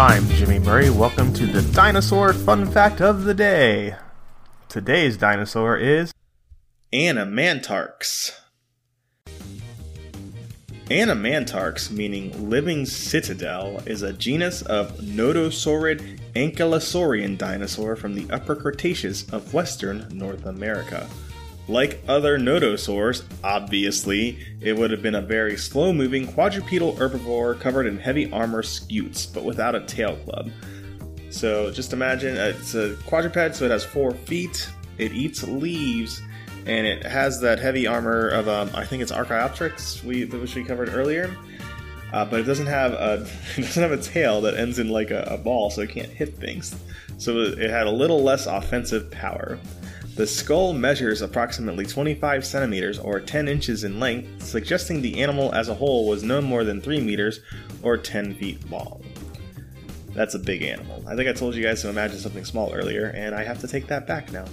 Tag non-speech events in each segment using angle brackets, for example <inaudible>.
I'm Jimmy Murray. Welcome to the Dinosaur Fun Fact of the Day. Today's dinosaur is Animantarx. Animantarx, meaning living citadel, is a genus of nodosaurid ankylosaurian dinosaur from the Upper Cretaceous of western North America. Like other nodosaurs, obviously, it would have been a very slow moving quadrupedal herbivore covered in heavy armor scutes, but without a tail club. So just imagine it's a quadruped, so it has four feet, it eats leaves, and it has that heavy armor of, um, I think it's Archaeopteryx, we, which we covered earlier. Uh, but it doesn't have a <laughs> it doesn't have a tail that ends in like a, a ball, so it can't hit things. So it had a little less offensive power. The skull measures approximately 25 centimeters or 10 inches in length, suggesting the animal as a whole was no more than 3 meters or 10 feet long. That's a big animal. I think I told you guys to imagine something small earlier, and I have to take that back now.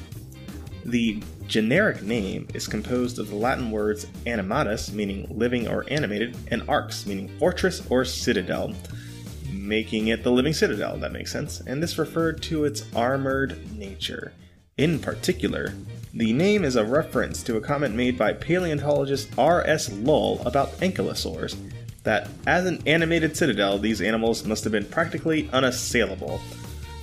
The generic name is composed of the Latin words animatus, meaning living or animated, and arx, meaning fortress or citadel, making it the living citadel, that makes sense, and this referred to its armored nature. In particular, the name is a reference to a comment made by paleontologist R.S. Lull about ankylosaurs, that as an animated citadel, these animals must have been practically unassailable.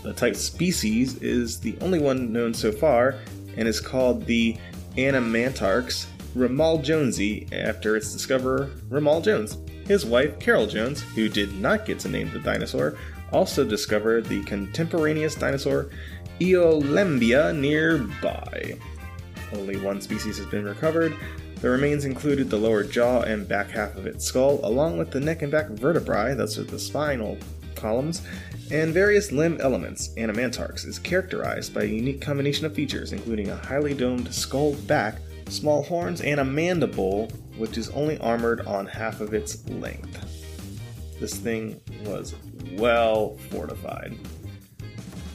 The type species is the only one known so far and is called the Anamantarx Ramal Jonesy after its discoverer, Ramal Jones. His wife, Carol Jones, who did not get to name the dinosaur, also discovered the contemporaneous dinosaur Eolambia nearby. Only one species has been recovered. The remains included the lower jaw and back half of its skull, along with the neck and back vertebrae, those are the spinal columns, and various limb elements. Animantarx is characterized by a unique combination of features, including a highly domed skull back, small horns, and a mandible, which is only armored on half of its length. This thing was well fortified.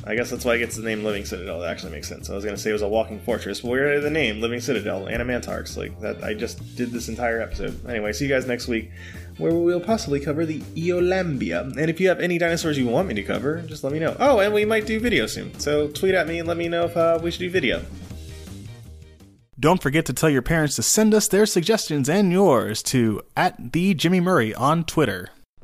I guess that's why it gets the name Living Citadel. That actually makes sense. I was gonna say it was a walking fortress, but where the name Living Citadel, Animantarx? Like that, I just did this entire episode. Anyway, see you guys next week, where we'll possibly cover the Eolambia. And if you have any dinosaurs you want me to cover, just let me know. Oh, and we might do video soon. So tweet at me and let me know if uh, we should do video. Don't forget to tell your parents to send us their suggestions and yours to at the Jimmy Murray on Twitter.